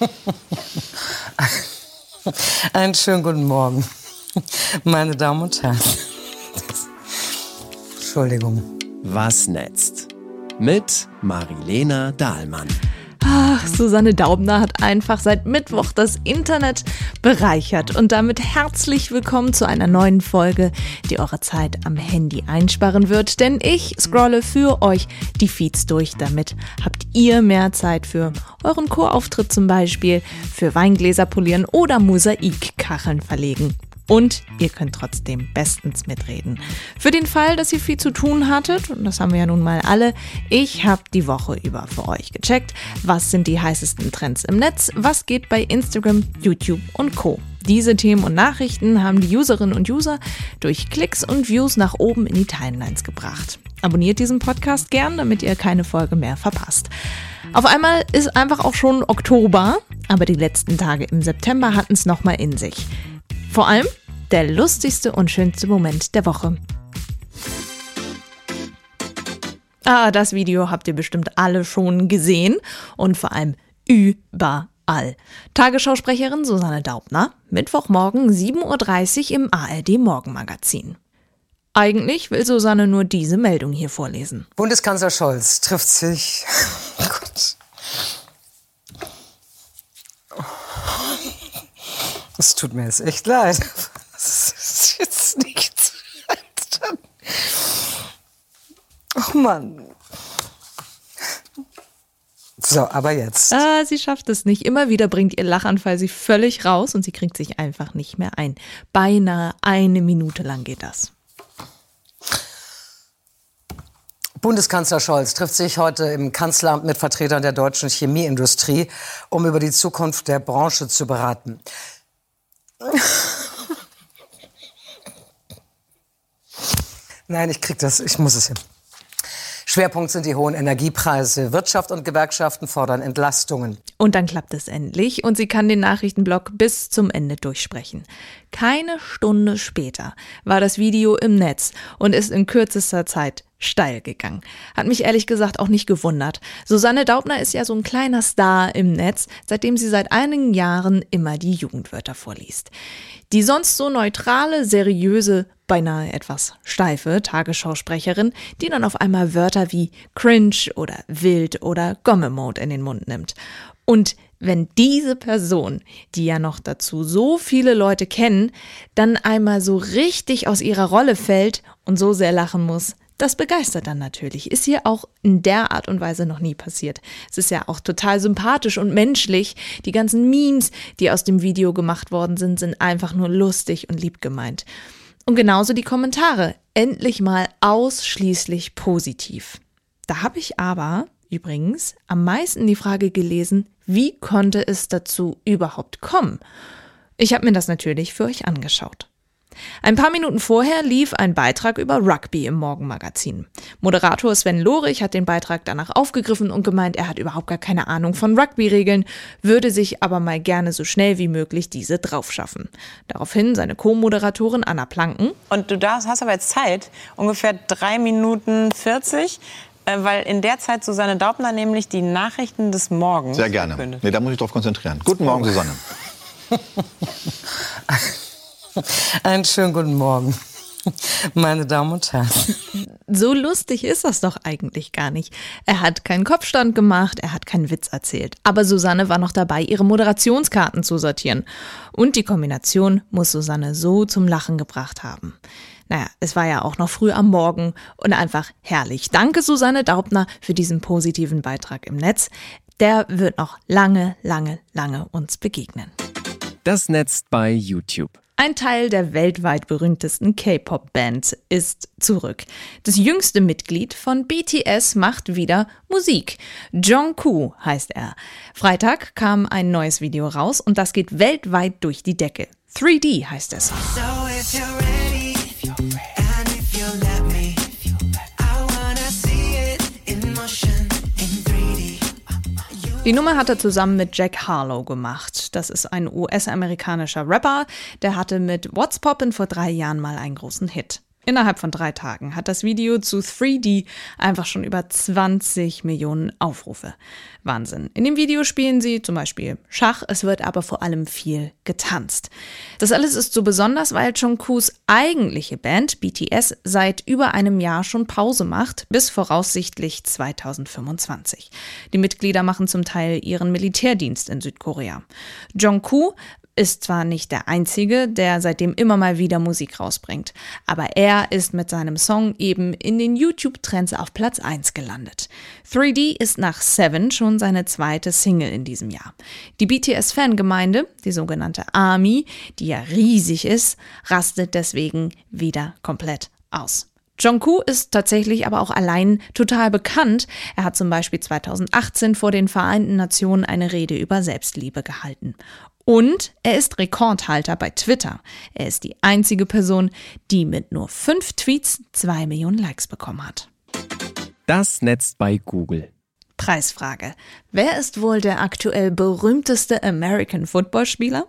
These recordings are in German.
Einen schönen guten Morgen, meine Damen und Herren. Entschuldigung. Was netzt? Mit Marilena Dahlmann. Ach, Susanne Daubner hat einfach seit Mittwoch das Internet bereichert. Und damit herzlich willkommen zu einer neuen Folge, die eure Zeit am Handy einsparen wird. Denn ich scrolle für euch die Feeds durch. Damit habt ihr mehr Zeit für euren Chorauftritt zum Beispiel, für Weingläser polieren oder Mosaikkacheln verlegen. Und ihr könnt trotzdem bestens mitreden. Für den Fall, dass ihr viel zu tun hattet, und das haben wir ja nun mal alle, ich habe die Woche über für euch gecheckt, was sind die heißesten Trends im Netz, was geht bei Instagram, YouTube und Co. Diese Themen und Nachrichten haben die Userinnen und User durch Klicks und Views nach oben in die Timelines gebracht. Abonniert diesen Podcast gern, damit ihr keine Folge mehr verpasst. Auf einmal ist einfach auch schon Oktober, aber die letzten Tage im September hatten es nochmal in sich. Vor allem der lustigste und schönste Moment der Woche. Ah, das Video habt ihr bestimmt alle schon gesehen und vor allem überall. Tagesschausprecherin Susanne Daubner, Mittwochmorgen 7.30 Uhr im ARD Morgenmagazin. Eigentlich will Susanne nur diese Meldung hier vorlesen. Bundeskanzler Scholz trifft sich. Oh Gott. Es tut mir jetzt echt leid. Das ist jetzt nichts. Oh Mann. So, aber jetzt. Ah, sie schafft es nicht. Immer wieder bringt ihr Lachanfall sie völlig raus und sie kriegt sich einfach nicht mehr ein. Beinahe eine Minute lang geht das. Bundeskanzler Scholz trifft sich heute im Kanzleramt mit Vertretern der deutschen Chemieindustrie, um über die Zukunft der Branche zu beraten. Nein, ich krieg das, ich muss es hin. Schwerpunkt sind die hohen Energiepreise. Wirtschaft und Gewerkschaften fordern Entlastungen. Und dann klappt es endlich und sie kann den Nachrichtenblock bis zum Ende durchsprechen. Keine Stunde später war das Video im Netz und ist in kürzester Zeit steil gegangen. Hat mich ehrlich gesagt auch nicht gewundert. Susanne Daubner ist ja so ein kleiner Star im Netz, seitdem sie seit einigen Jahren immer die Jugendwörter vorliest. Die sonst so neutrale, seriöse, beinahe etwas steife Tagesschausprecherin, die dann auf einmal Wörter wie cringe oder wild oder Gomme-Mode in den Mund nimmt. Und wenn diese Person, die ja noch dazu so viele Leute kennen, dann einmal so richtig aus ihrer Rolle fällt und so sehr lachen muss, das begeistert dann natürlich. Ist hier auch in der Art und Weise noch nie passiert. Es ist ja auch total sympathisch und menschlich. Die ganzen Memes, die aus dem Video gemacht worden sind, sind einfach nur lustig und lieb gemeint. Und genauso die Kommentare. Endlich mal ausschließlich positiv. Da habe ich aber übrigens am meisten die Frage gelesen, wie konnte es dazu überhaupt kommen? Ich habe mir das natürlich für euch angeschaut. Ein paar Minuten vorher lief ein Beitrag über Rugby im Morgenmagazin. Moderator Sven Lorich hat den Beitrag danach aufgegriffen und gemeint, er hat überhaupt gar keine Ahnung von Rugby-Regeln, würde sich aber mal gerne so schnell wie möglich diese draufschaffen. Daraufhin seine Co-Moderatorin Anna Planken. Und du darfst, hast aber jetzt Zeit, ungefähr drei Minuten 40 äh, weil in der Zeit Susanne Daubner nämlich die Nachrichten des Morgens Sehr gerne. Nee, da muss ich drauf konzentrieren. Guten Morgen, Susanne. Einen schönen guten Morgen, meine Damen und Herren. So lustig ist das doch eigentlich gar nicht. Er hat keinen Kopfstand gemacht, er hat keinen Witz erzählt. Aber Susanne war noch dabei, ihre Moderationskarten zu sortieren. Und die Kombination muss Susanne so zum Lachen gebracht haben. Naja, es war ja auch noch früh am Morgen und einfach herrlich. Danke, Susanne Daubner, für diesen positiven Beitrag im Netz. Der wird noch lange, lange, lange uns begegnen. Das Netz bei YouTube. Ein Teil der weltweit berühmtesten K-Pop-Bands ist zurück. Das jüngste Mitglied von BTS macht wieder Musik. Jungkook heißt er. Freitag kam ein neues Video raus und das geht weltweit durch die Decke. 3D heißt es. So Die Nummer hat er zusammen mit Jack Harlow gemacht. Das ist ein US-amerikanischer Rapper, der hatte mit What's Poppin' vor drei Jahren mal einen großen Hit. Innerhalb von drei Tagen hat das Video zu 3D einfach schon über 20 Millionen Aufrufe. Wahnsinn. In dem Video spielen sie zum Beispiel Schach, es wird aber vor allem viel getanzt. Das alles ist so besonders, weil Jungkoos eigentliche Band BTS seit über einem Jahr schon Pause macht, bis voraussichtlich 2025. Die Mitglieder machen zum Teil ihren Militärdienst in Südkorea. Jungkook ist zwar nicht der Einzige, der seitdem immer mal wieder Musik rausbringt, aber er ist mit seinem Song eben in den YouTube-Trends auf Platz 1 gelandet. 3D ist nach Seven schon seine zweite Single in diesem Jahr. Die BTS-Fangemeinde, die sogenannte ARMY, die ja riesig ist, rastet deswegen wieder komplett aus. Jungkook ist tatsächlich aber auch allein total bekannt. Er hat zum Beispiel 2018 vor den Vereinten Nationen eine Rede über Selbstliebe gehalten. Und er ist Rekordhalter bei Twitter. Er ist die einzige Person, die mit nur fünf Tweets zwei Millionen Likes bekommen hat. Das Netz bei Google. Preisfrage. Wer ist wohl der aktuell berühmteste American Football Spieler?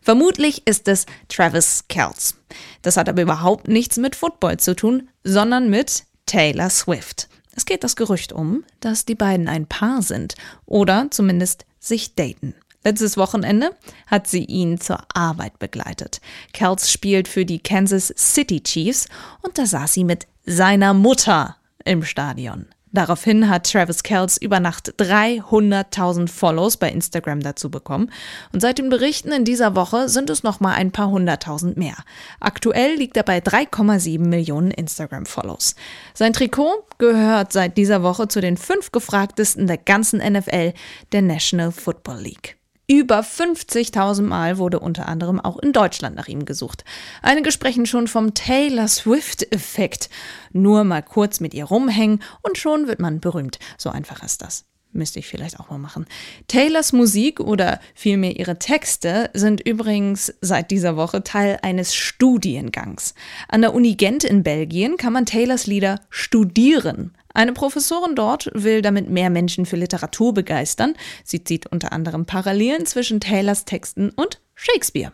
Vermutlich ist es Travis Kelce. Das hat aber überhaupt nichts mit Football zu tun, sondern mit Taylor Swift. Es geht das Gerücht um, dass die beiden ein Paar sind oder zumindest sich daten. Letztes Wochenende hat sie ihn zur Arbeit begleitet. Kels spielt für die Kansas City Chiefs und da saß sie mit seiner Mutter im Stadion. Daraufhin hat Travis Kells über Nacht 300.000 Follows bei Instagram dazu bekommen. Und seit den Berichten in dieser Woche sind es noch mal ein paar hunderttausend mehr. Aktuell liegt er bei 3,7 Millionen Instagram-Follows. Sein Trikot gehört seit dieser Woche zu den fünf gefragtesten der ganzen NFL, der National Football League. Über 50.000 Mal wurde unter anderem auch in Deutschland nach ihm gesucht. Einige sprechen schon vom Taylor Swift-Effekt. Nur mal kurz mit ihr rumhängen und schon wird man berühmt. So einfach ist das. Müsste ich vielleicht auch mal machen. Taylors Musik oder vielmehr ihre Texte sind übrigens seit dieser Woche Teil eines Studiengangs. An der Uni Gent in Belgien kann man Taylors Lieder studieren. Eine Professorin dort will damit mehr Menschen für Literatur begeistern. Sie zieht unter anderem Parallelen zwischen Taylors Texten und Shakespeare.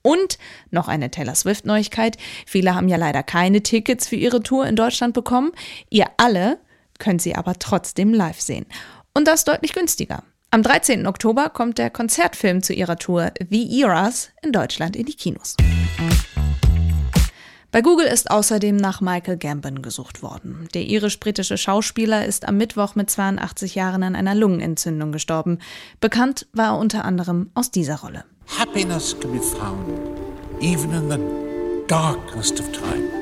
Und noch eine Taylor Swift-Neuigkeit. Viele haben ja leider keine Tickets für ihre Tour in Deutschland bekommen. Ihr alle könnt sie aber trotzdem live sehen. Und das deutlich günstiger. Am 13. Oktober kommt der Konzertfilm zu ihrer Tour The Eras in Deutschland in die Kinos. Bei Google ist außerdem nach Michael Gambon gesucht worden. Der irisch-britische Schauspieler ist am Mittwoch mit 82 Jahren an einer Lungenentzündung gestorben. Bekannt war er unter anderem aus dieser Rolle. Happiness can be found even in the darkest of times.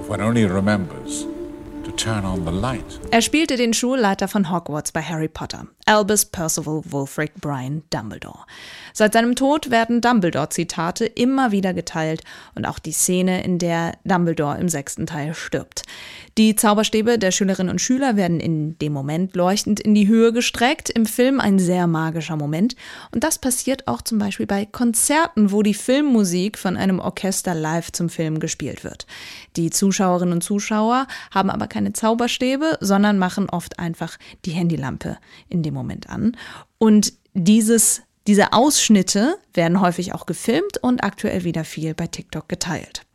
If one only remembers Er spielte den Schulleiter von Hogwarts bei Harry Potter. Albus Percival Wulfric Brian Dumbledore. Seit seinem Tod werden Dumbledore-Zitate immer wieder geteilt und auch die Szene, in der Dumbledore im sechsten Teil stirbt. Die Zauberstäbe der Schülerinnen und Schüler werden in dem Moment leuchtend in die Höhe gestreckt. Im Film ein sehr magischer Moment. Und das passiert auch zum Beispiel bei Konzerten, wo die Filmmusik von einem Orchester live zum Film gespielt wird. Die Zuschauerinnen und Zuschauer haben aber keine Zauberstäbe, sondern machen oft einfach die Handylampe in dem Moment an. Und dieses, diese Ausschnitte werden häufig auch gefilmt und aktuell wieder viel bei TikTok geteilt.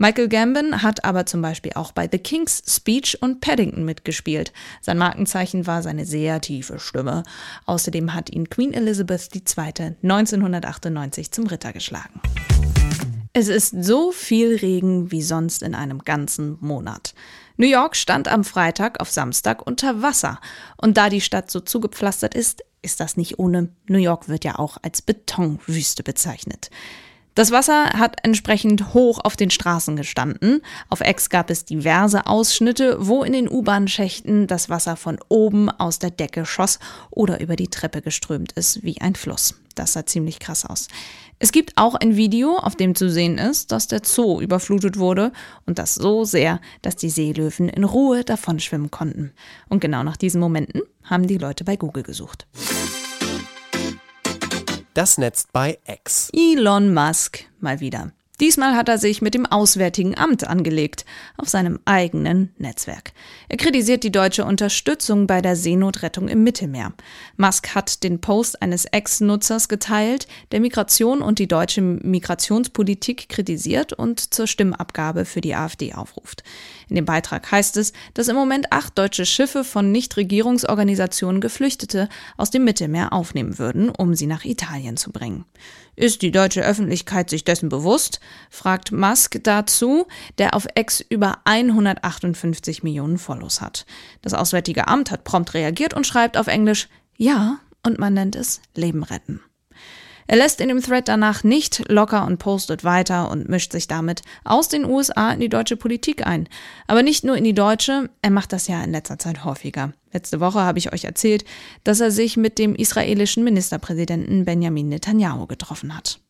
Michael Gambon hat aber zum Beispiel auch bei The King's Speech und Paddington mitgespielt. Sein Markenzeichen war seine sehr tiefe Stimme. Außerdem hat ihn Queen Elizabeth II. 1998 zum Ritter geschlagen. Es ist so viel Regen wie sonst in einem ganzen Monat. New York stand am Freitag auf Samstag unter Wasser. Und da die Stadt so zugepflastert ist, ist das nicht ohne. New York wird ja auch als Betonwüste bezeichnet. Das Wasser hat entsprechend hoch auf den Straßen gestanden. Auf Ex gab es diverse Ausschnitte, wo in den U-Bahn-Schächten das Wasser von oben aus der Decke schoss oder über die Treppe geströmt ist wie ein Fluss. Das sah ziemlich krass aus. Es gibt auch ein Video, auf dem zu sehen ist, dass der Zoo überflutet wurde und das so sehr, dass die Seelöwen in Ruhe davonschwimmen konnten. Und genau nach diesen Momenten haben die Leute bei Google gesucht. Das Netz bei X. Elon Musk mal wieder. Diesmal hat er sich mit dem Auswärtigen Amt angelegt, auf seinem eigenen Netzwerk. Er kritisiert die deutsche Unterstützung bei der Seenotrettung im Mittelmeer. Musk hat den Post eines Ex-Nutzers geteilt, der Migration und die deutsche Migrationspolitik kritisiert und zur Stimmabgabe für die AfD aufruft. In dem Beitrag heißt es, dass im Moment acht deutsche Schiffe von Nichtregierungsorganisationen Geflüchtete aus dem Mittelmeer aufnehmen würden, um sie nach Italien zu bringen. Ist die deutsche Öffentlichkeit sich dessen bewusst? fragt Musk dazu, der auf X über 158 Millionen Follows hat. Das Auswärtige Amt hat prompt reagiert und schreibt auf Englisch Ja, und man nennt es Leben retten. Er lässt in dem Thread danach nicht locker und postet weiter und mischt sich damit aus den USA in die deutsche Politik ein. Aber nicht nur in die deutsche, er macht das ja in letzter Zeit häufiger. Letzte Woche habe ich euch erzählt, dass er sich mit dem israelischen Ministerpräsidenten Benjamin Netanyahu getroffen hat.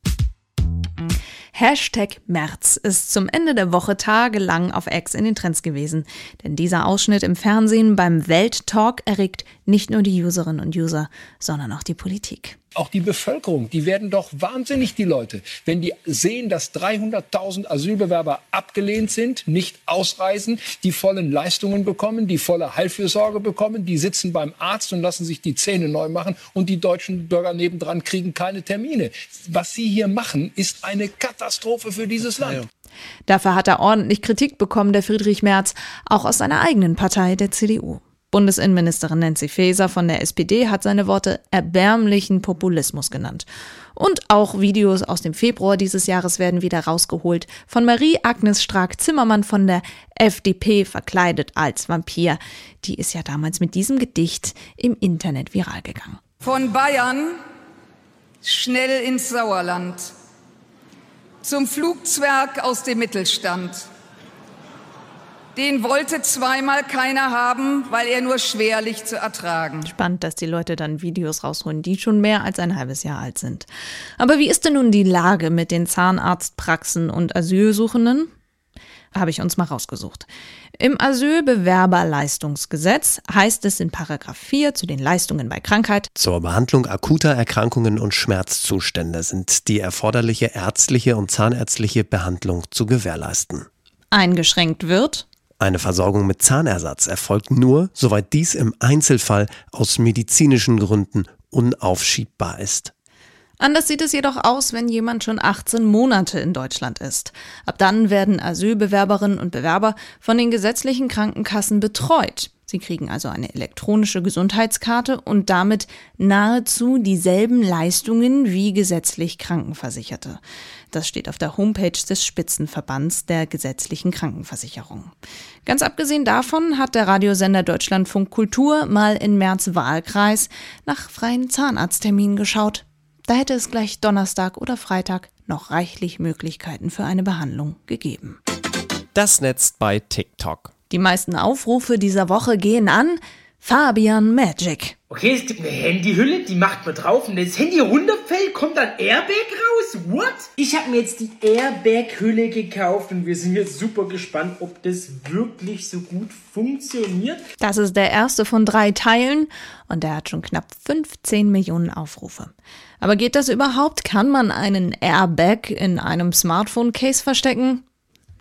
Hashtag März ist zum Ende der Woche tagelang auf X in den Trends gewesen. Denn dieser Ausschnitt im Fernsehen beim Welttalk erregt nicht nur die Userinnen und User, sondern auch die Politik auch die Bevölkerung, die werden doch wahnsinnig, die Leute, wenn die sehen, dass 300.000 Asylbewerber abgelehnt sind, nicht ausreisen, die vollen Leistungen bekommen, die volle Heilfürsorge bekommen, die sitzen beim Arzt und lassen sich die Zähne neu machen und die deutschen Bürger nebendran kriegen keine Termine. Was sie hier machen, ist eine Katastrophe für dieses Land. Dafür hat er ordentlich Kritik bekommen, der Friedrich Merz, auch aus seiner eigenen Partei, der CDU. Bundesinnenministerin Nancy Faeser von der SPD hat seine Worte erbärmlichen Populismus genannt. Und auch Videos aus dem Februar dieses Jahres werden wieder rausgeholt von Marie-Agnes Strack-Zimmermann von der FDP verkleidet als Vampir. Die ist ja damals mit diesem Gedicht im Internet viral gegangen. Von Bayern schnell ins Sauerland. Zum Flugzwerg aus dem Mittelstand den wollte zweimal keiner haben, weil er nur schwerlich zu ertragen. Spannend, dass die Leute dann Videos rausholen, die schon mehr als ein halbes Jahr alt sind. Aber wie ist denn nun die Lage mit den Zahnarztpraxen und Asylsuchenden? Habe ich uns mal rausgesucht. Im Asylbewerberleistungsgesetz heißt es in Paragraph 4 zu den Leistungen bei Krankheit. Zur Behandlung akuter Erkrankungen und Schmerzzustände sind die erforderliche ärztliche und zahnärztliche Behandlung zu gewährleisten. Eingeschränkt wird eine Versorgung mit Zahnersatz erfolgt nur, soweit dies im Einzelfall aus medizinischen Gründen unaufschiebbar ist. Anders sieht es jedoch aus, wenn jemand schon 18 Monate in Deutschland ist. Ab dann werden Asylbewerberinnen und Bewerber von den gesetzlichen Krankenkassen betreut. Sie kriegen also eine elektronische Gesundheitskarte und damit nahezu dieselben Leistungen wie gesetzlich Krankenversicherte. Das steht auf der Homepage des Spitzenverbands der gesetzlichen Krankenversicherung. Ganz abgesehen davon hat der Radiosender Deutschlandfunk Kultur mal in März Wahlkreis nach freien Zahnarztterminen geschaut. Da hätte es gleich Donnerstag oder Freitag noch reichlich Möglichkeiten für eine Behandlung gegeben. Das Netz bei TikTok. Die meisten Aufrufe dieser Woche gehen an Fabian Magic. Okay, es gibt eine Handyhülle, die macht man drauf und wenn das Handy runterfällt, kommt dann Airbag raus. What? Ich habe mir jetzt die Airbag-Hülle gekauft und wir sind jetzt super gespannt, ob das wirklich so gut funktioniert. Das ist der erste von drei Teilen und der hat schon knapp 15 Millionen Aufrufe. Aber geht das überhaupt? Kann man einen Airbag in einem Smartphone-Case verstecken?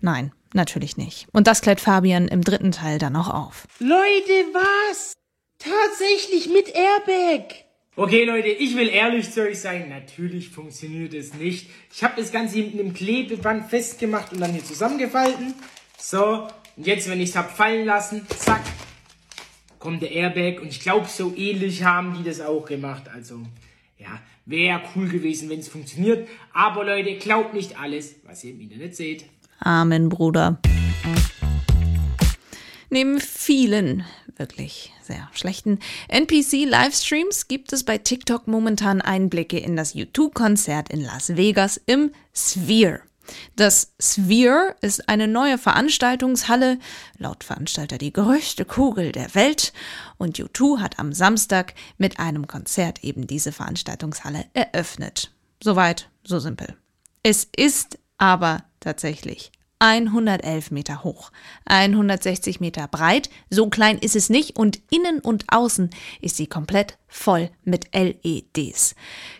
Nein. Natürlich nicht. Und das klärt Fabian im dritten Teil dann noch auf. Leute, was? Tatsächlich mit Airbag? Okay, Leute, ich will ehrlich zu euch sein. Natürlich funktioniert es nicht. Ich habe das Ganze mit einem Klebeband festgemacht und dann hier zusammengefalten. So, und jetzt, wenn ich es habe fallen lassen, zack, kommt der Airbag. Und ich glaube, so ähnlich haben die das auch gemacht. Also, ja, wäre cool gewesen, wenn es funktioniert. Aber Leute, glaubt nicht alles, was ihr im Internet seht. Amen, Bruder. Neben vielen wirklich sehr schlechten NPC-Livestreams gibt es bei TikTok momentan Einblicke in das U2-Konzert in Las Vegas im Sphere. Das Sphere ist eine neue Veranstaltungshalle, laut Veranstalter die größte Kugel der Welt. Und U2 hat am Samstag mit einem Konzert eben diese Veranstaltungshalle eröffnet. Soweit, so simpel. Es ist aber tatsächlich 111 Meter hoch, 160 Meter breit, so klein ist es nicht und innen und außen ist sie komplett voll mit LEDs.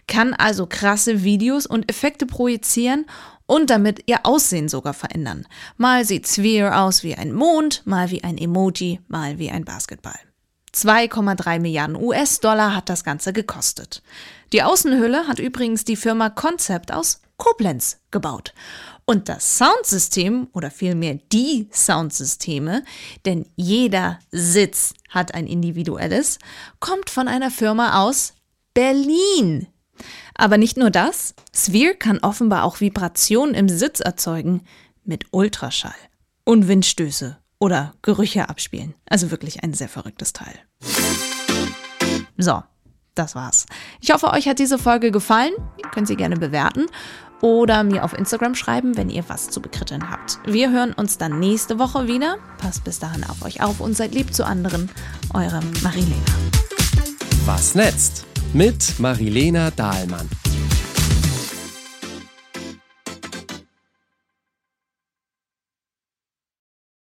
Kann also krasse Videos und Effekte projizieren und damit ihr Aussehen sogar verändern. Mal sieht Sphere aus wie ein Mond, mal wie ein Emoji, mal wie ein Basketball. 2,3 Milliarden US-Dollar hat das Ganze gekostet. Die Außenhülle hat übrigens die Firma Concept aus Koblenz gebaut. Und das Soundsystem, oder vielmehr die Soundsysteme, denn jeder Sitz hat ein individuelles, kommt von einer Firma aus Berlin. Aber nicht nur das, Sphere kann offenbar auch Vibrationen im Sitz erzeugen mit Ultraschall und Windstöße oder Gerüche abspielen. Also wirklich ein sehr verrücktes Teil. So, das war's. Ich hoffe, euch hat diese Folge gefallen. Ihr könnt sie gerne bewerten oder mir auf Instagram schreiben, wenn ihr was zu bekritteln habt. Wir hören uns dann nächste Woche wieder. Passt bis dahin auf euch auf und seid lieb zu anderen. Eure Marilena. Was netzt? Mit Marilena Dahlmann.